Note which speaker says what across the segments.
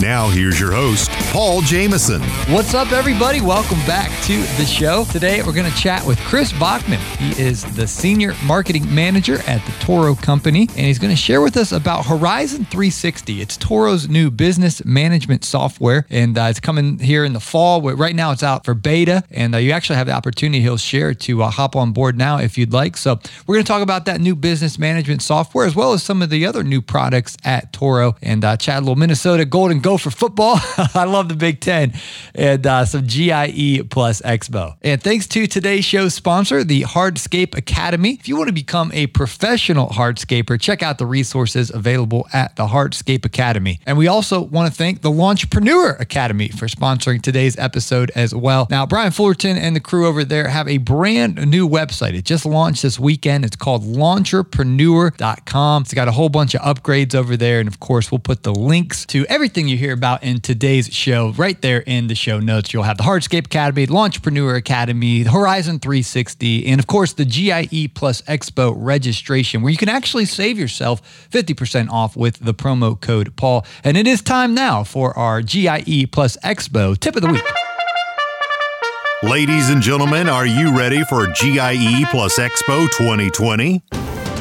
Speaker 1: Now, here's your host, Paul Jameson.
Speaker 2: What's up, everybody? Welcome back to the show. Today, we're going to chat with Chris Bachman. He is the Senior Marketing Manager at the Toro Company, and he's going to share with us about Horizon 360. It's Toro's new business management software, and uh, it's coming here in the fall. Right now, it's out for beta, and uh, you actually have the opportunity he'll share to uh, hop on board now if you'd like. So, we're going to talk about that new business management software as well as some of the other new products at Toro and uh, chat a little Minnesota Golden Gopher football. I love the Big Ten and uh, some GIE plus Expo. And thanks to today's show sponsor, the Hardscape Academy. If you want to become a professional hardscaper, check out the resources available at the Hardscape Academy. And we also want to thank the Lawnpreneur Academy for sponsoring today's episode as well. Now, Brian Fullerton and the crew over there have a brand new website. It just launched this weekend. It's called lawnpreneur.com. It's got a whole bunch of upgrades over there. And of course, we'll put the links to everything you hear about in today's show right there in the show notes. You'll have the Hardscape Academy, Lawnpreneur Academy, the Horizon 360, and of course the GIE Plus Expo registration, where you can actually save yourself 50% off with the promo code Paul. And it is time now for our GIE Plus Expo tip of the week.
Speaker 1: Ladies and gentlemen, are you ready for GIE Plus Expo 2020?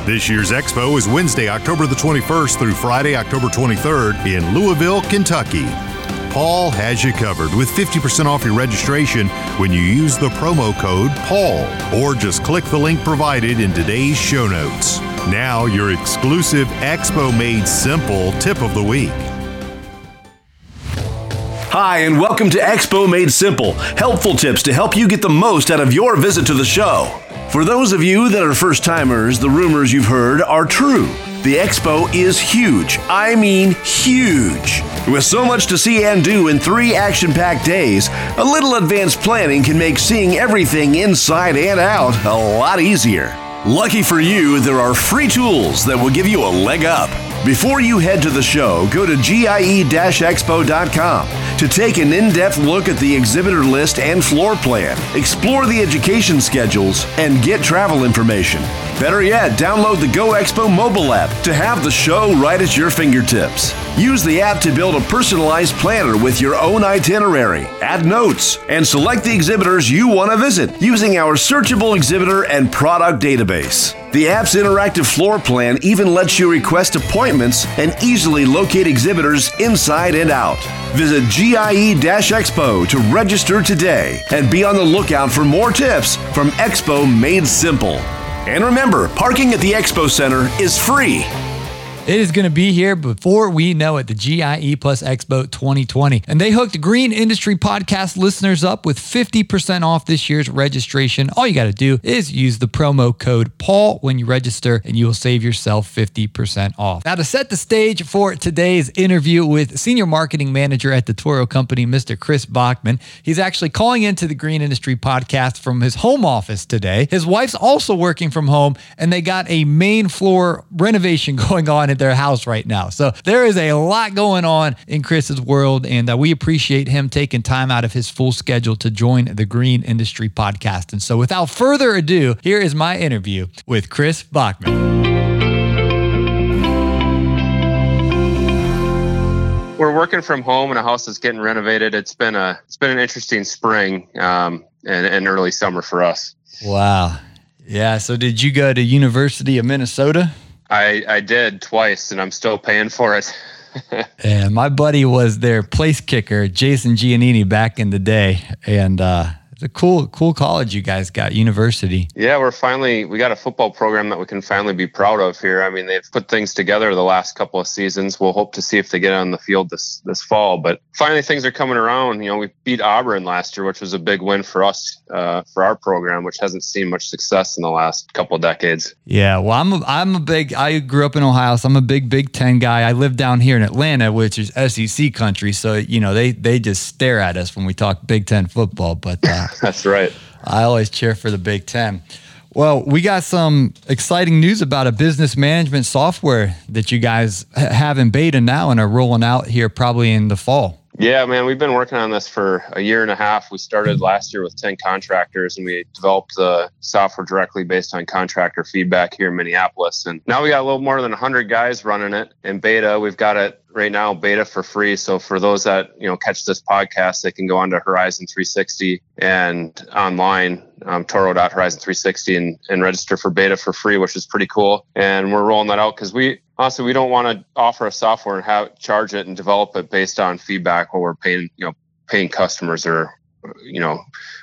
Speaker 1: This year's expo is Wednesday, October the 21st through Friday, October 23rd in Louisville, Kentucky. Paul has you covered with 50% off your registration when you use the promo code PAUL or just click the link provided in today's show notes. Now, your exclusive Expo Made Simple tip of the week.
Speaker 3: Hi, and welcome to Expo Made Simple helpful tips to help you get the most out of your visit to the show. For those of you that are first timers, the rumors you've heard are true. The expo is huge. I mean, huge. With so much to see and do in three action packed days, a little advanced planning can make seeing everything inside and out a lot easier. Lucky for you, there are free tools that will give you a leg up. Before you head to the show, go to GIE-expo.com to take an in-depth look at the exhibitor list and floor plan, explore the education schedules, and get travel information. Better yet, download the Go Expo mobile app to have the show right at your fingertips. Use the app to build a personalized planner with your own itinerary, add notes, and select the exhibitors you want to visit using our searchable exhibitor and product database. The app's interactive floor plan even lets you request appointments and easily locate exhibitors inside and out. Visit GIE-Expo to register today and be on the lookout for more tips from Expo Made Simple. And remember, parking at the Expo Center is free.
Speaker 2: It is going to be here before we know it, the GIE Plus Expo 2020. And they hooked Green Industry Podcast listeners up with 50% off this year's registration. All you got to do is use the promo code PAUL when you register, and you will save yourself 50% off. Now, to set the stage for today's interview with Senior Marketing Manager at the Toro Company, Mr. Chris Bachman, he's actually calling into the Green Industry Podcast from his home office today. His wife's also working from home, and they got a main floor renovation going on at their house right now. So there is a lot going on in Chris's world, and uh, we appreciate him taking time out of his full schedule to join the Green Industry Podcast. And so without further ado, here is my interview with Chris Bachman.
Speaker 4: We're working from home in a house that's getting renovated. It's been a it's been an interesting spring um, and, and early summer for us.
Speaker 2: Wow. Yeah. So did you go to University of Minnesota?
Speaker 4: I I did twice, and I'm still paying for it.
Speaker 2: and my buddy was their place kicker, Jason Giannini, back in the day, and uh, it's a cool, cool college you guys got, university.
Speaker 4: Yeah, we're finally we got a football program that we can finally be proud of here. I mean, they've put things together the last couple of seasons. We'll hope to see if they get on the field this this fall. But finally, things are coming around. You know, we beat Auburn last year, which was a big win for us uh, for our program, which hasn't seen much success in the last couple of decades.
Speaker 2: Yeah, well, I'm a, I'm a big. I grew up in Ohio, so I'm a big Big Ten guy. I live down here in Atlanta, which is SEC country, so you know they they just stare at us when we talk Big Ten football. But uh,
Speaker 4: That's right.
Speaker 2: I always cheer for the Big Ten. Well, we got some exciting news about a business management software that you guys have in beta now and are rolling out here probably in the fall.
Speaker 4: Yeah, man, we've been working on this for a year and a half. We started last year with 10 contractors and we developed the software directly based on contractor feedback here in Minneapolis. And now we got a little more than 100 guys running it in beta. We've got it right now beta for free. So for those that, you know, catch this podcast, they can go on to Horizon 360 and online, um, Toro.horizon 360 and, and register for beta for free, which is pretty cool. And we're rolling that out because we, honestly, we don't want to offer a software and have charge it and develop it based on feedback where we're paying, you know, paying customers or, you know,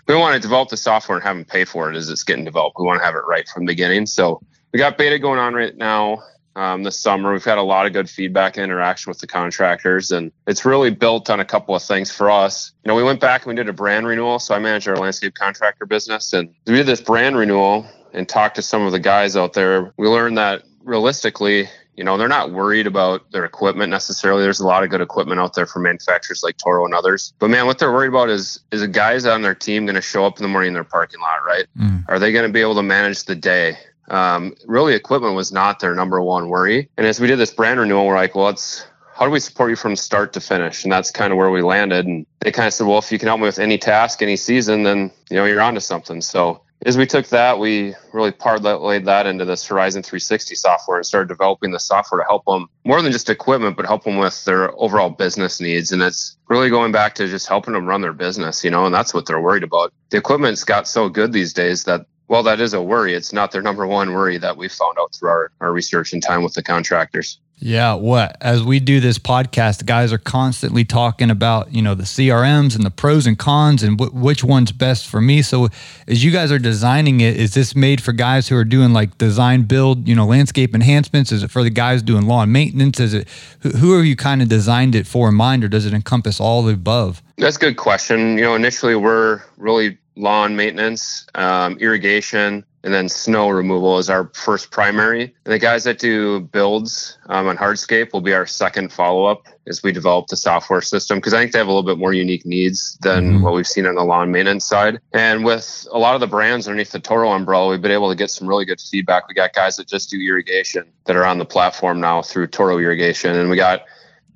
Speaker 4: we want to develop the software and have them pay for it as it's getting developed. We want to have it right from the beginning. So we got beta going on right now. Um, this summer, we've had a lot of good feedback and interaction with the contractors, and it's really built on a couple of things for us. You know, we went back and we did a brand renewal. So I manage our landscape contractor business, and we did this brand renewal and talked to some of the guys out there. We learned that realistically, you know, they're not worried about their equipment necessarily. There's a lot of good equipment out there from manufacturers like Toro and others. But man, what they're worried about is is a guys on their team going to show up in the morning in their parking lot, right? Mm. Are they going to be able to manage the day? Um, really, equipment was not their number one worry. And as we did this brand renewal, we're like, well, let's how do we support you from start to finish? And that's kind of where we landed. And they kind of said, well, if you can help me with any task, any season, then you know you're onto something. So as we took that, we really parlayed that into this Horizon 360 software and started developing the software to help them more than just equipment, but help them with their overall business needs. And it's really going back to just helping them run their business, you know, and that's what they're worried about. The equipment's got so good these days that well, that is a worry. It's not their number one worry that we found out through our, our research and time with the contractors.
Speaker 2: Yeah, what as we do this podcast, the guys are constantly talking about you know the CRMs and the pros and cons and w- which one's best for me. So, as you guys are designing it, is this made for guys who are doing like design, build, you know, landscape enhancements? Is it for the guys doing lawn maintenance? Is it who, who have you kind of designed it for in mind, or does it encompass all the above?
Speaker 4: That's a good question. You know, initially we're really lawn maintenance, um, irrigation, and then snow removal is our first primary. And the guys that do builds um, on hardscape will be our second follow up as we develop the software system because I think they have a little bit more unique needs than mm-hmm. what we've seen on the lawn maintenance side. And with a lot of the brands underneath the Toro umbrella, we've been able to get some really good feedback. We got guys that just do irrigation that are on the platform now through Toro Irrigation, and we got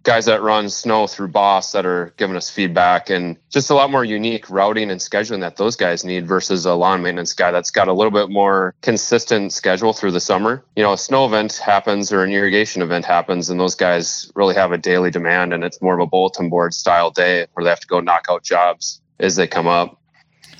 Speaker 4: guys that run snow through Boss that are giving us feedback and just a lot more unique routing and scheduling that those guys need versus a lawn maintenance guy that's got a little bit more consistent schedule through the summer. You know, a snow event happens or an irrigation event happens, and those guys really have a daily demand, and it's more of a bulletin board style day where they have to go knock out jobs as they come up.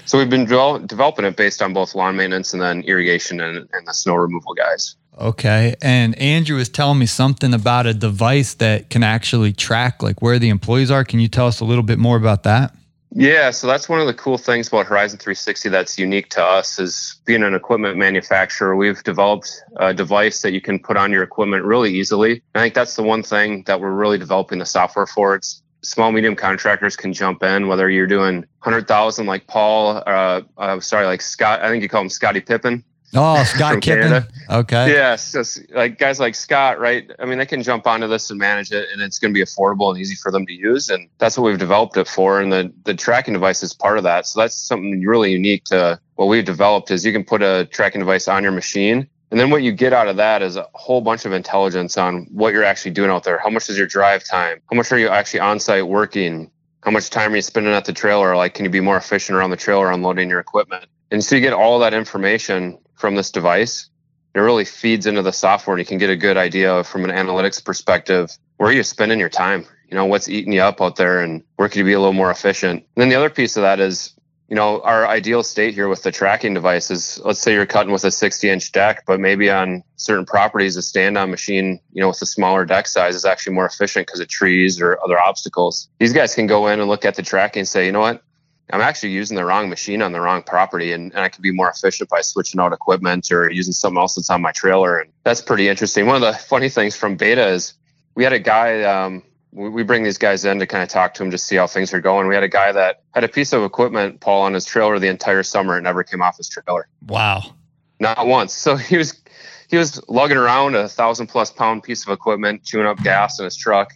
Speaker 4: So we've been developing it based on both lawn maintenance and then irrigation and, and the snow removal guys.
Speaker 2: Okay. And Andrew was telling me something about a device that can actually track like where the employees are. Can you tell us a little bit more about that?
Speaker 4: Yeah, so that's one of the cool things about Horizon 360 that's unique to us is being an equipment manufacturer. We've developed a device that you can put on your equipment really easily. I think that's the one thing that we're really developing the software for. It's small medium contractors can jump in whether you're doing 100,000 like Paul uh, uh sorry like Scott I think you call him Scotty Pippen
Speaker 2: Oh, Scott Kippen. Canada. Okay.
Speaker 4: Yes, yeah, so like guys like Scott, right? I mean, they can jump onto this and manage it, and it's going to be affordable and easy for them to use, and that's what we've developed it for. And the the tracking device is part of that. So that's something really unique to what we've developed. Is you can put a tracking device on your machine, and then what you get out of that is a whole bunch of intelligence on what you're actually doing out there. How much is your drive time? How much are you actually on site working? How much time are you spending at the trailer? Like, can you be more efficient around the trailer unloading your equipment? And so you get all that information from this device. It really feeds into the software and you can get a good idea from an analytics perspective where you're you spending your time? You know, what's eating you up out there and where can you be a little more efficient? And then the other piece of that is, you know, our ideal state here with the tracking device is let's say you're cutting with a 60 inch deck, but maybe on certain properties, a stand on machine, you know, with a smaller deck size is actually more efficient because of trees or other obstacles. These guys can go in and look at the tracking and say, you know what, I'm actually using the wrong machine on the wrong property and, and I can be more efficient by switching out equipment or using something else that's on my trailer. And that's pretty interesting. One of the funny things from beta is we had a guy, um, we, we bring these guys in to kind of talk to him, just see how things are going. We had a guy that had a piece of equipment, Paul, on his trailer the entire summer. It never came off his trailer.
Speaker 2: Wow.
Speaker 4: Not once. So he was, he was lugging around a thousand plus pound piece of equipment, chewing up gas in his truck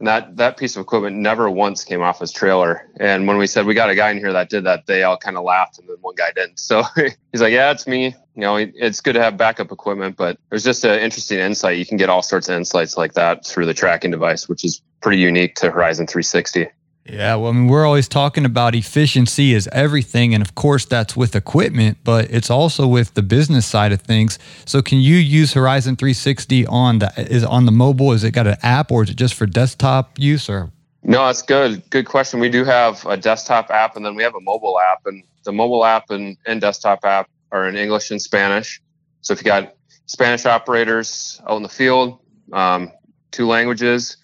Speaker 4: And that that piece of equipment never once came off his trailer. And when we said we got a guy in here that did that, they all kind of laughed, and then one guy didn't. So he's like, "Yeah, it's me." You know, it's good to have backup equipment, but there's just an interesting insight. You can get all sorts of insights like that through the tracking device, which is pretty unique to Horizon 360.
Speaker 2: Yeah, well, I mean, we're always talking about efficiency is everything, and of course, that's with equipment, but it's also with the business side of things. So, can you use Horizon 360 on the is on the mobile? Is it got an app, or is it just for desktop use? Or
Speaker 4: no, that's good. Good question. We do have a desktop app, and then we have a mobile app, and the mobile app and, and desktop app are in English and Spanish. So, if you got Spanish operators out in the field, um, two languages,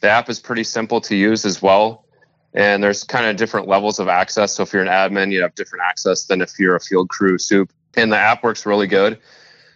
Speaker 4: the app is pretty simple to use as well and there's kind of different levels of access. So if you're an admin, you have different access than if you're a field crew soup. And the app works really good.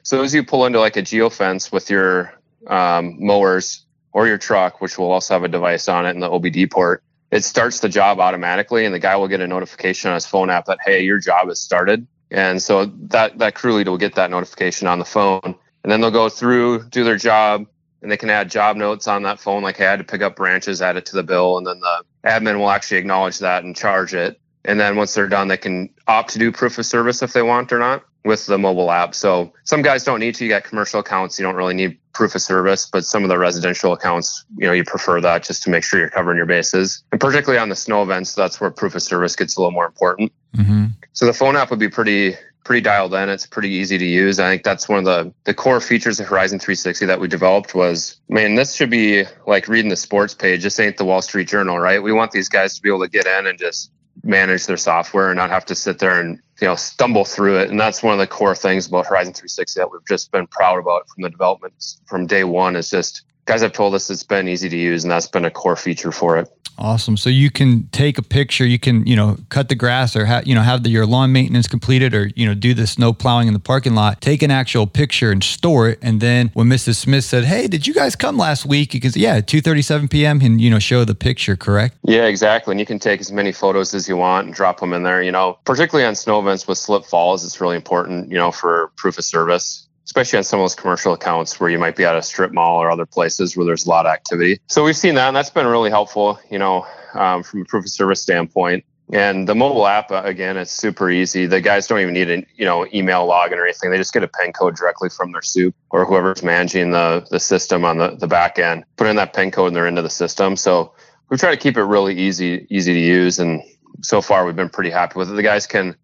Speaker 4: So as you pull into like a geofence with your um, mowers or your truck, which will also have a device on it in the OBD port, it starts the job automatically, and the guy will get a notification on his phone app that hey, your job has started. And so that that crew lead will get that notification on the phone, and then they'll go through, do their job, and they can add job notes on that phone, like hey, I had to pick up branches, add it to the bill, and then the admin will actually acknowledge that and charge it. And then once they're done, they can opt to do proof of service if they want or not with the mobile app. So some guys don't need to. You got commercial accounts, you don't really need proof of service, but some of the residential accounts, you know, you prefer that just to make sure you're covering your bases. And particularly on the snow events, that's where proof of service gets a little more important. Mm-hmm. So the phone app would be pretty pretty dialed in. It's pretty easy to use. I think that's one of the the core features of Horizon 360 that we developed was, man, this should be like reading the sports page. This ain't the Wall Street Journal, right? We want these guys to be able to get in and just manage their software and not have to sit there and you know stumble through it. And that's one of the core things about Horizon 360 that we've just been proud about from the development from day one. Is just guys have told us it's been easy to use, and that's been a core feature for it.
Speaker 2: Awesome. So you can take a picture. You can, you know, cut the grass or ha- you know have the, your lawn maintenance completed, or you know do the snow plowing in the parking lot. Take an actual picture and store it. And then when Mrs. Smith said, "Hey, did you guys come last week?" You can say, "Yeah, 2:37 p.m." and you know show the picture. Correct?
Speaker 4: Yeah, exactly. And you can take as many photos as you want and drop them in there. You know, particularly on snow events with slip falls, it's really important. You know, for proof of service especially on some of those commercial accounts where you might be at a strip mall or other places where there's a lot of activity. So we've seen that, and that's been really helpful, you know, um, from a proof of service standpoint. And the mobile app, uh, again, it's super easy. The guys don't even need an you know email login or anything. They just get a PIN code directly from their soup or whoever's managing the the system on the the back end. Put in that PIN code and they're into the system. So we try to keep it really easy easy to use. And so far, we've been pretty happy with it. The guys can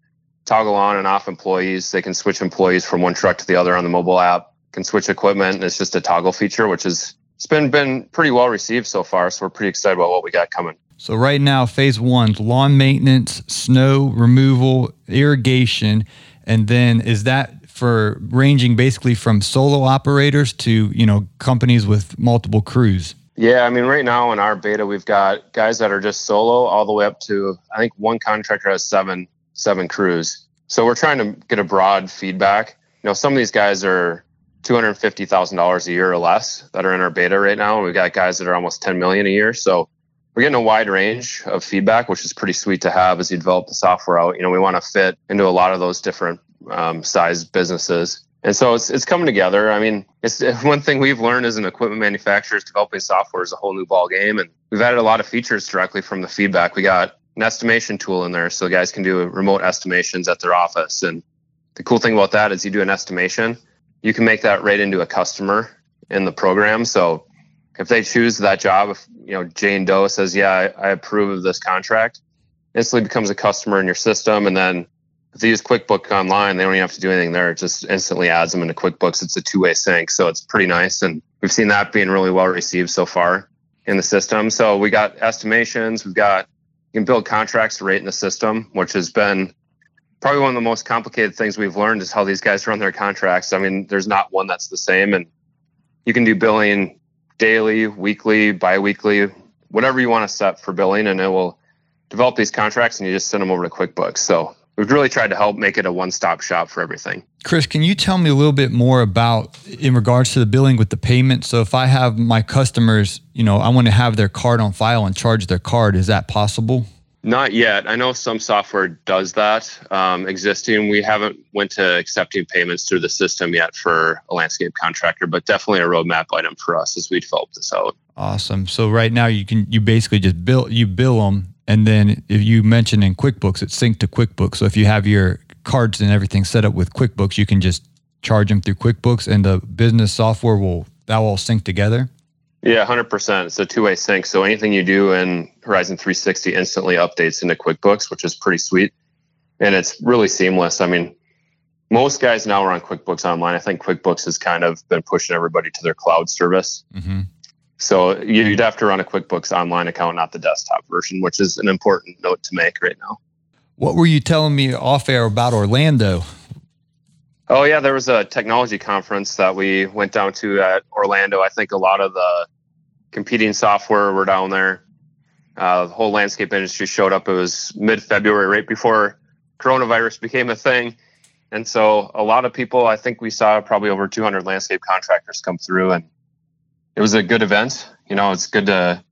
Speaker 4: toggle on and off employees. They can switch employees from one truck to the other on the mobile app. Can switch equipment. It's just a toggle feature, which is it's been been pretty well received so far. So we're pretty excited about what we got coming.
Speaker 2: So right now, phase one, lawn maintenance, snow removal, irrigation, and then is that for ranging basically from solo operators to you know companies with multiple crews?
Speaker 4: Yeah, I mean, right now in our beta, we've got guys that are just solo all the way up to I think one contractor has seven seven crews. So we're trying to get a broad feedback. You know, some of these guys are two hundred fifty thousand dollars a year or less that are in our beta right now, and we've got guys that are almost ten million a year. So we're getting a wide range of feedback, which is pretty sweet to have as you develop the software out. You know, we want to fit into a lot of those different um, size businesses. And so it's, it's coming together. I mean, it's one thing we've learned as an equipment manufacturer is developing software is a whole new ball game. And we've added a lot of features directly from the feedback. We got an estimation tool in there so guys can do remote estimations at their office. And the cool thing about that is you do an estimation, you can make that right into a customer in the program. So if they choose that job, if you know Jane Doe says, "Yeah, I, I approve of this contract," instantly becomes a customer in your system, and then if they use QuickBook online, they don't even have to do anything there. It just instantly adds them into QuickBooks. It's a two-way sync, so it's pretty nice, and we've seen that being really well received so far in the system. So we got estimations, we've got you can build contracts right in the system, which has been probably one of the most complicated things we've learned is how these guys run their contracts. I mean, there's not one that's the same, and you can do billing daily, weekly, biweekly, whatever you want to set for billing, and it will develop these contracts and you just send them over to QuickBooks. So we've really tried to help make it a one-stop shop for everything.
Speaker 2: Chris, can you tell me a little bit more about in regards to the billing with the payment? So if I have my customers, you know, I want to have their card on file and charge their card, is that possible?
Speaker 4: Not yet. I know some software does that um, existing. We haven't went to accepting payments through the system yet for a landscape contractor, but definitely a roadmap item for us as we develop this out.
Speaker 2: Awesome. So right now you can you basically just bill you bill them, and then if you mentioned in QuickBooks, it's synced to QuickBooks. So if you have your cards and everything set up with QuickBooks, you can just charge them through QuickBooks, and the business software will that will all sync together.
Speaker 4: Yeah, 100%. It's a two way sync. So anything you do in Horizon 360 instantly updates into QuickBooks, which is pretty sweet. And it's really seamless. I mean, most guys now are on QuickBooks Online. I think QuickBooks has kind of been pushing everybody to their cloud service. Mm-hmm. So you'd have to run a QuickBooks Online account, not the desktop version, which is an important note to make right now.
Speaker 2: What were you telling me off air about Orlando?
Speaker 4: Oh yeah, there was a technology conference that we went down to at Orlando. I think a lot of the competing software were down there. Uh, the whole landscape industry showed up. It was mid February, right before coronavirus became a thing. And so a lot of people, I think we saw probably over 200 landscape contractors come through, and it was a good event. You know, it's good to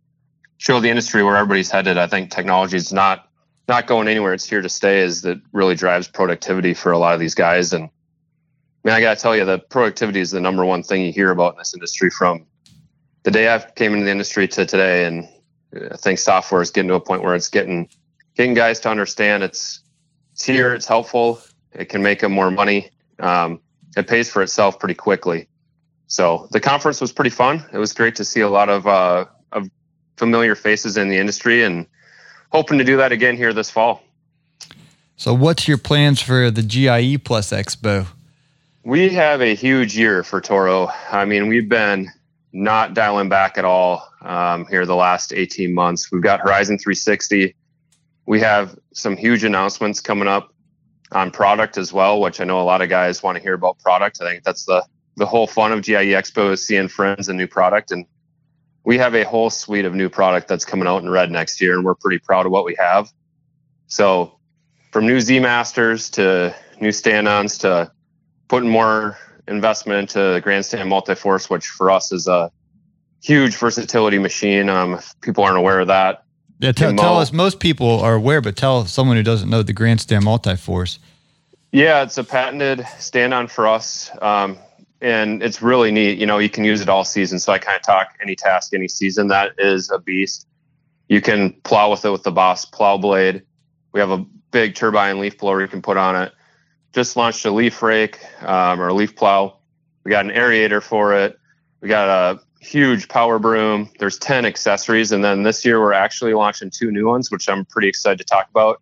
Speaker 4: show the industry where everybody's headed. I think technology is not not going anywhere; it's here to stay. Is that really drives productivity for a lot of these guys? And I mean, I got to tell you, the productivity is the number one thing you hear about in this industry from the day I came into the industry to today, and I think software is getting to a point where it's getting getting guys to understand it's it's here, it's helpful, it can make them more money, um, it pays for itself pretty quickly. So the conference was pretty fun. It was great to see a lot of uh, of familiar faces in the industry, and hoping to do that again here this fall.
Speaker 2: So, what's your plans for the GIE Plus Expo?
Speaker 4: We have a huge year for Toro. I mean, we've been not dialing back at all um, here the last 18 months. We've got Horizon 360. We have some huge announcements coming up on product as well, which I know a lot of guys want to hear about product. I think that's the the whole fun of GIE Expo is seeing friends and new product. And we have a whole suite of new product that's coming out in red next year, and we're pretty proud of what we have. So, from new Z Masters to new stand-ons to putting more investment into the grandstand multi-force, which for us is a huge versatility machine. Um, if people aren't aware of that,
Speaker 2: yeah, tell, tell us. Most people are aware, but tell someone who doesn't know the grandstand multi-force.
Speaker 4: Yeah, it's a patented stand-on for us, um, and it's really neat. You know, you can use it all season. So I kind of talk any task, any season. That is a beast. You can plow with it with the Boss plow blade. We have a big turbine leaf blower you can put on it just launched a leaf rake um, or a leaf plow. We got an aerator for it. We got a huge power broom. There's 10 accessories. And then this year we're actually launching two new ones, which I'm pretty excited to talk about.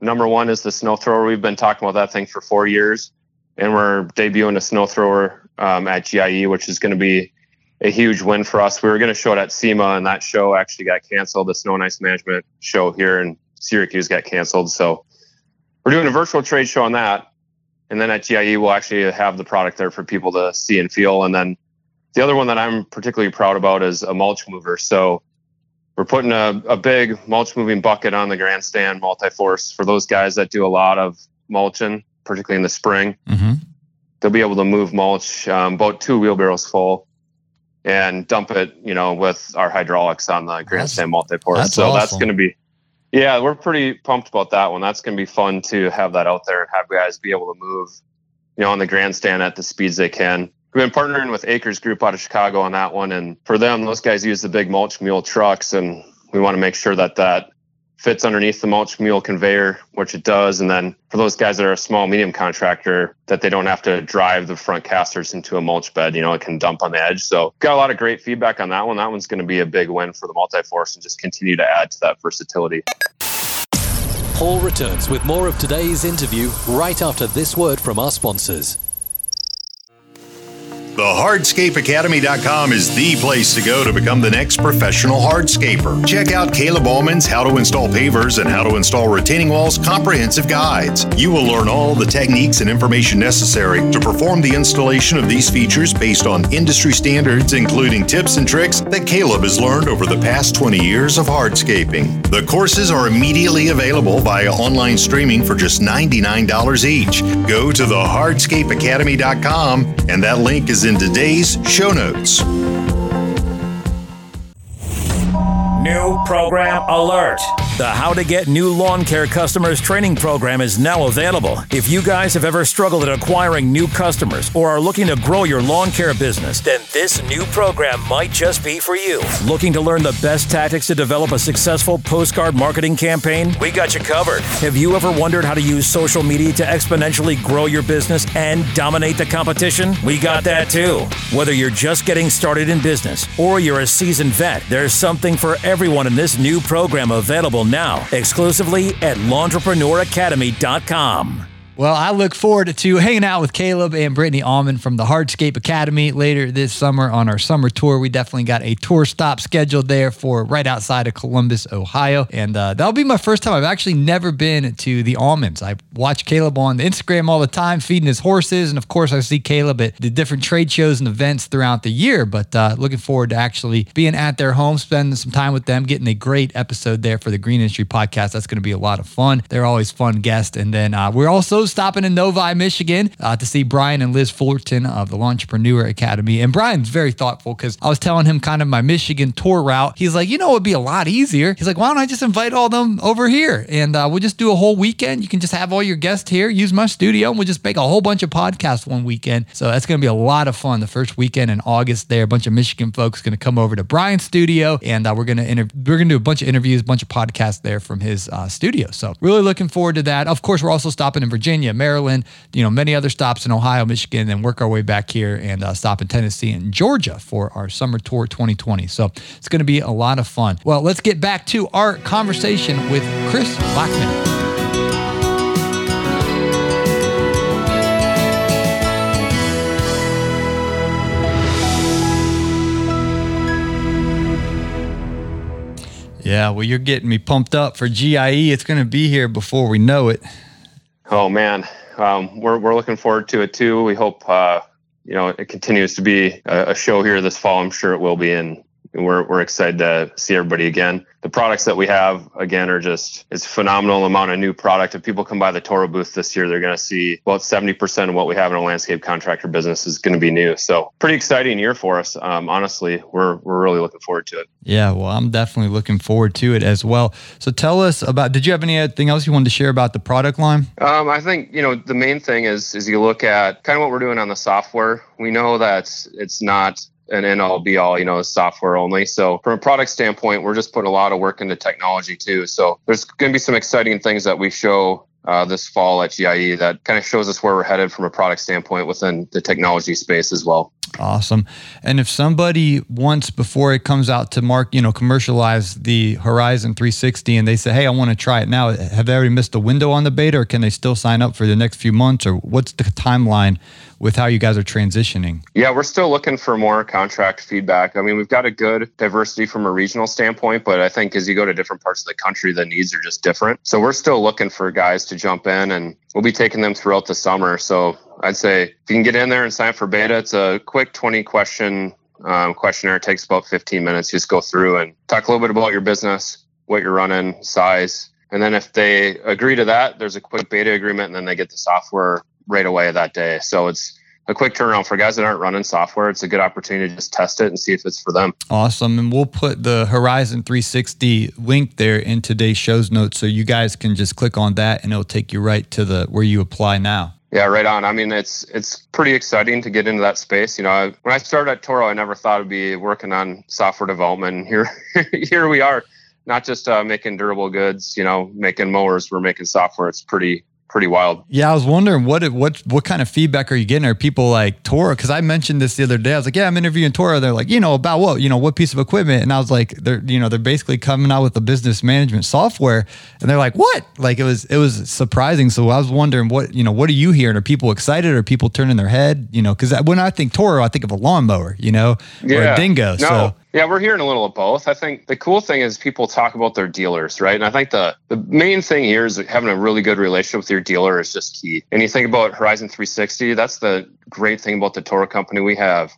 Speaker 4: Number one is the snow thrower. We've been talking about that thing for four years. And we're debuting a snow thrower um, at GIE, which is going to be a huge win for us. We were going to show it at SIMA, and that show actually got canceled. The snow and ice management show here in Syracuse got canceled. So we're doing a virtual trade show on that. And then at GIE, we'll actually have the product there for people to see and feel. And then the other one that I'm particularly proud about is a mulch mover. So we're putting a, a big mulch moving bucket on the grandstand multi-force for those guys that do a lot of mulching, particularly in the spring. Mm-hmm. They'll be able to move mulch um, about two wheelbarrows full and dump it, you know, with our hydraulics on the grandstand multi-force. So awesome. that's going to be yeah, we're pretty pumped about that one. That's going to be fun to have that out there and have guys be able to move, you know, on the grandstand at the speeds they can. We've been partnering with Acres Group out of Chicago on that one, and for them, those guys use the big mulch mule trucks, and we want to make sure that that fits underneath the mulch mule conveyor, which it does. And then for those guys that are a small, medium contractor, that they don't have to drive the front casters into a mulch bed, you know, it can dump on the edge. So got a lot of great feedback on that one. That one's going to be a big win for the multi-force and just continue to add to that versatility.
Speaker 5: Paul returns with more of today's interview right after this word from our sponsors.
Speaker 1: TheHardscapeAcademy.com is the place to go to become the next professional hardscaper. Check out Caleb Allman's How to Install Pavers and How to Install Retaining Walls comprehensive guides. You will learn all the techniques and information necessary to perform the installation of these features based on industry standards, including tips and tricks that Caleb has learned over the past 20 years of hardscaping. The courses are immediately available via online streaming for just $99 each. Go to thehardscapeacademy.com and that link is in today's show notes.
Speaker 6: New program alert. The How to Get New Lawn Care Customers training program is now available. If you guys have ever struggled at acquiring new customers or are looking to grow your lawn care business, then this new program might just be for you. Looking to learn the best tactics to develop a successful postcard marketing campaign? We got you covered. Have you ever wondered how to use social media to exponentially grow your business and dominate the competition? We got that too. Whether you're just getting started in business or you're a seasoned vet, there's something for everyone in this new program available now exclusively at lawnpreneuracademy.com.
Speaker 2: Well, I look forward to hanging out with Caleb and Brittany Almond from the Hardscape Academy later this summer on our summer tour. We definitely got a tour stop scheduled there for right outside of Columbus, Ohio. And uh, that'll be my first time. I've actually never been to the Almonds. I watch Caleb on the Instagram all the time, feeding his horses. And of course, I see Caleb at the different trade shows and events throughout the year. But uh, looking forward to actually being at their home, spending some time with them, getting a great episode there for the Green Industry podcast. That's going to be a lot of fun. They're always fun guests. And then uh, we're also stopping in Novi, Michigan uh, to see Brian and Liz Fullerton of the Lawnpreneur Academy. And Brian's very thoughtful because I was telling him kind of my Michigan tour route. He's like, you know, it would be a lot easier. He's like, why don't I just invite all them over here and uh, we'll just do a whole weekend. You can just have all your guests here, use my studio, and we'll just make a whole bunch of podcasts one weekend. So that's going to be a lot of fun. The first weekend in August, there, a bunch of Michigan folks going to come over to Brian's studio, and uh, we're going to we're going to do a bunch of interviews, a bunch of podcasts there from his uh, studio. So really looking forward to that. Of course, we're also stopping in Virginia, Maryland, you know, many other stops in Ohio, Michigan, and work our way back here and uh, stop in Tennessee and Georgia for our summer tour 2020. So it's going to be a lot of fun. Well, let's get back to our conversation with Chris Bachman. Yeah, well, you're getting me pumped up for GIE. It's going to be here before we know it.
Speaker 4: Oh man, um, we're we're looking forward to it too. We hope uh, you know it continues to be a, a, show here this fall. I'm sure it will be, and we're we're excited to see everybody again the products that we have again are just it's phenomenal amount of new product. If people come by the Toro booth this year, they're going to see about 70% of what we have in a landscape contractor business is going to be new. So pretty exciting year for us. Um, honestly, we're we're really looking forward to it.
Speaker 2: Yeah, well, I'm definitely looking forward to it as well. So tell us about. Did you have anything else you wanted to share about the product line?
Speaker 4: Um, I think you know the main thing is is you look at kind of what we're doing on the software. We know that it's not an end all be all, you know, software only. So from a product standpoint, we're just putting a lot of work into technology too. So there's going to be some exciting things that we show uh, this fall at GIE that kind of shows us where we're headed from a product standpoint within the technology space as well.
Speaker 2: Awesome. And if somebody wants before it comes out to mark, you know, commercialize the Horizon 360 and they say, "Hey, I want to try it now." Have they already missed the window on the beta or can they still sign up for the next few months or what's the timeline with how you guys are transitioning?
Speaker 4: Yeah, we're still looking for more contract feedback. I mean, we've got a good diversity from a regional standpoint, but I think as you go to different parts of the country, the needs are just different. So we're still looking for guys to jump in and we'll be taking them throughout the summer. So I'd say if you can get in there and sign up for beta, it's a quick 20 question um, questionnaire. It takes about 15 minutes. just go through and talk a little bit about your business, what you're running, size. And then if they agree to that, there's a quick beta agreement and then they get the software right away that day. So it's a quick turnaround for guys that aren't running software. It's a good opportunity to just test it and see if it's for them.
Speaker 2: Awesome. And we'll put the Horizon 360 link there in today's show's notes so you guys can just click on that and it'll take you right to the where you apply now.
Speaker 4: Yeah, right on. I mean, it's it's pretty exciting to get into that space. You know, I, when I started at Toro, I never thought I'd be working on software development. Here, here we are, not just uh, making durable goods. You know, making mowers. We're making software. It's pretty pretty wild.
Speaker 2: Yeah, I was wondering what what what kind of feedback are you getting? Are people like Toro? Because I mentioned this the other day. I was like, yeah, I'm interviewing Toro. They're like, you know, about what? You know, what piece of equipment? And I was like, they're you know they're basically coming out with the business management software, and they're like, what? Like it was it was surprising. So I was wondering what you know what are you hearing? Are people excited? Are people turning their head? You know, because when I think Toro, I think of a lawnmower, you know, yeah. or a dingo. No. So
Speaker 4: yeah, we're hearing a little of both. I think the cool thing is people talk about their dealers, right? And I think the, the main thing here is having a really good relationship with your dealer is just key. And you think about Horizon 360, that's the great thing about the Toro company. We have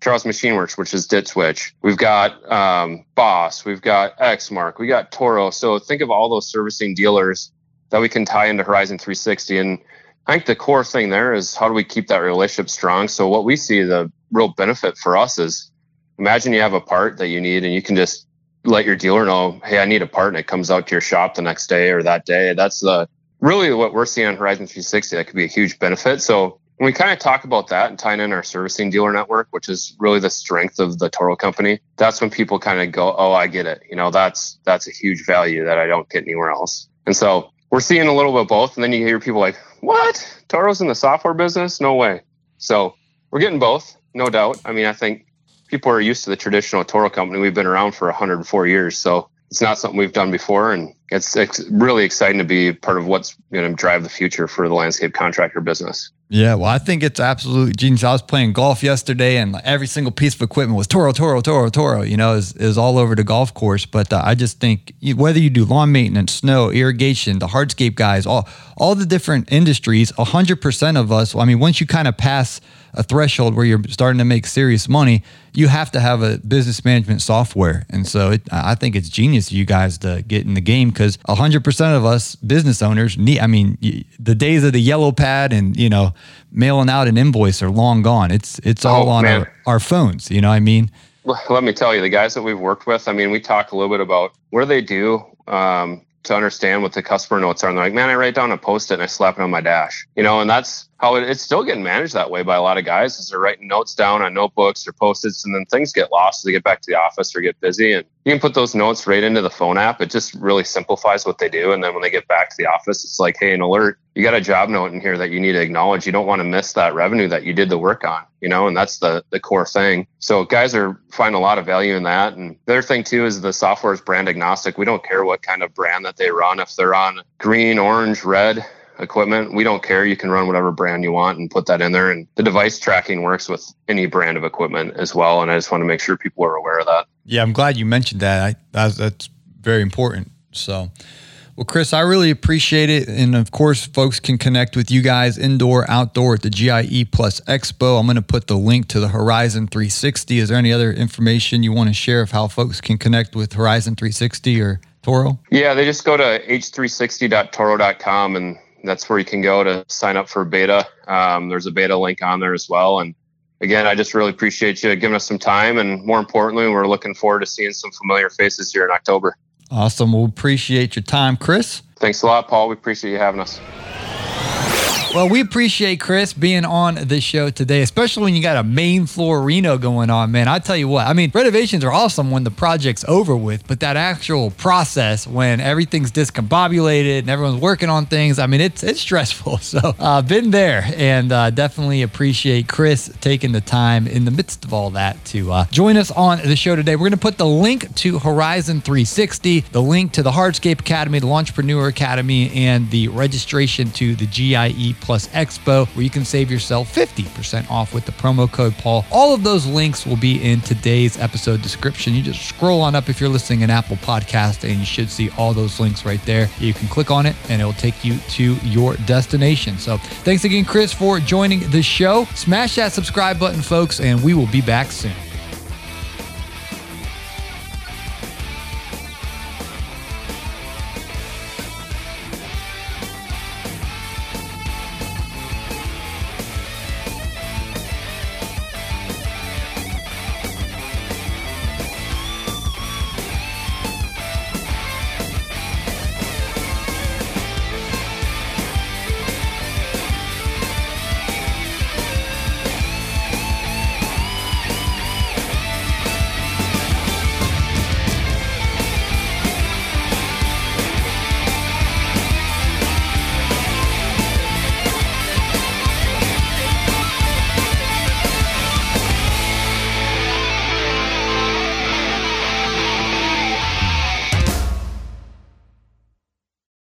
Speaker 4: Charles Machine Works, which is Ditch Witch. We've got um, Boss, we've got Exmark, we got Toro. So think of all those servicing dealers that we can tie into Horizon 360. And I think the core thing there is how do we keep that relationship strong? So what we see the real benefit for us is imagine you have a part that you need and you can just let your dealer know, hey, I need a part, and it comes out to your shop the next day or that day. That's the really what we're seeing on Horizon 360. That could be a huge benefit. So when we kind of talk about that and tying in our servicing dealer network, which is really the strength of the Toro company, that's when people kind of go, "Oh, I get it." You know, that's that's a huge value that I don't get anywhere else. And so we're seeing a little bit both. And then you hear people like, "What? Toro's in the software business? No way." So we're getting both, no doubt. I mean, I think people are used to the traditional Toro company. We've been around for 104 years, so it's not something we've done before, and it's, it's really exciting to be part of what's going to drive the future for the landscape contractor business.
Speaker 2: Yeah, well, I think it's absolutely genius. I was playing golf yesterday, and every single piece of equipment was Toro, Toro, Toro, Toro. You know, is is all over the golf course. But uh, I just think whether you do lawn maintenance, snow, irrigation, the hardscape guys, all all the different industries, hundred percent of us. I mean, once you kind of pass a threshold where you're starting to make serious money, you have to have a business management software. And so it, I think it's genius you guys to get in the game because 100% of us business owners need, I mean, the days of the yellow pad and, you know, mailing out an invoice are long gone. It's, it's all oh, on our, our phones. You know what I mean?
Speaker 4: Let me tell you, the guys that we've worked with, I mean, we talk a little bit about what do they do um, to understand what the customer notes are. And they're like, man, I write down a post it and I slap it on my dash, you know, and that's how it, it's still getting managed that way by a lot of guys is they're writing notes down on notebooks or post-its and then things get lost as they get back to the office or get busy. And you can put those notes right into the phone app. It just really simplifies what they do. And then when they get back to the office, it's like, hey, an alert, you got a job note in here that you need to acknowledge. You don't want to miss that revenue that you did the work on, you know, and that's the the core thing. So guys are finding a lot of value in that. And the other thing too is the software is brand agnostic. We don't care what kind of brand that they run. If they're on green, orange, red, equipment. We don't care. You can run whatever brand you want and put that in there. And the device tracking works with any brand of equipment as well. And I just want to make sure people are aware of that.
Speaker 2: Yeah, I'm glad you mentioned that. I, that's, that's very important. So, well, Chris, I really appreciate it. And of course, folks can connect with you guys indoor, outdoor at the GIE Plus Expo. I'm going to put the link to the Horizon 360. Is there any other information you want to share of how folks can connect with Horizon 360 or Toro?
Speaker 4: Yeah, they just go to h360.toro.com and that's where you can go to sign up for beta. Um, there's a beta link on there as well. And again, I just really appreciate you giving us some time. And more importantly, we're looking forward to seeing some familiar faces here in October.
Speaker 2: Awesome. We'll appreciate your time, Chris.
Speaker 4: Thanks a lot, Paul. We appreciate you having us.
Speaker 2: Well, we appreciate Chris being on the show today, especially when you got a main floor Reno going on, man. I tell you what, I mean, renovations are awesome when the project's over with, but that actual process when everything's discombobulated and everyone's working on things, I mean, it's it's stressful. So, I've uh, been there and uh, definitely appreciate Chris taking the time in the midst of all that to uh, join us on the show today. We're going to put the link to Horizon 360, the link to the Hardscape Academy, the Lawnpreneur Academy, and the registration to the GIE Plus Expo, where you can save yourself 50% off with the promo code Paul. All of those links will be in today's episode description. You just scroll on up if you're listening in Apple Podcast, and you should see all those links right there. You can click on it, and it will take you to your destination. So thanks again, Chris, for joining the show. Smash that subscribe button, folks, and we will be back soon.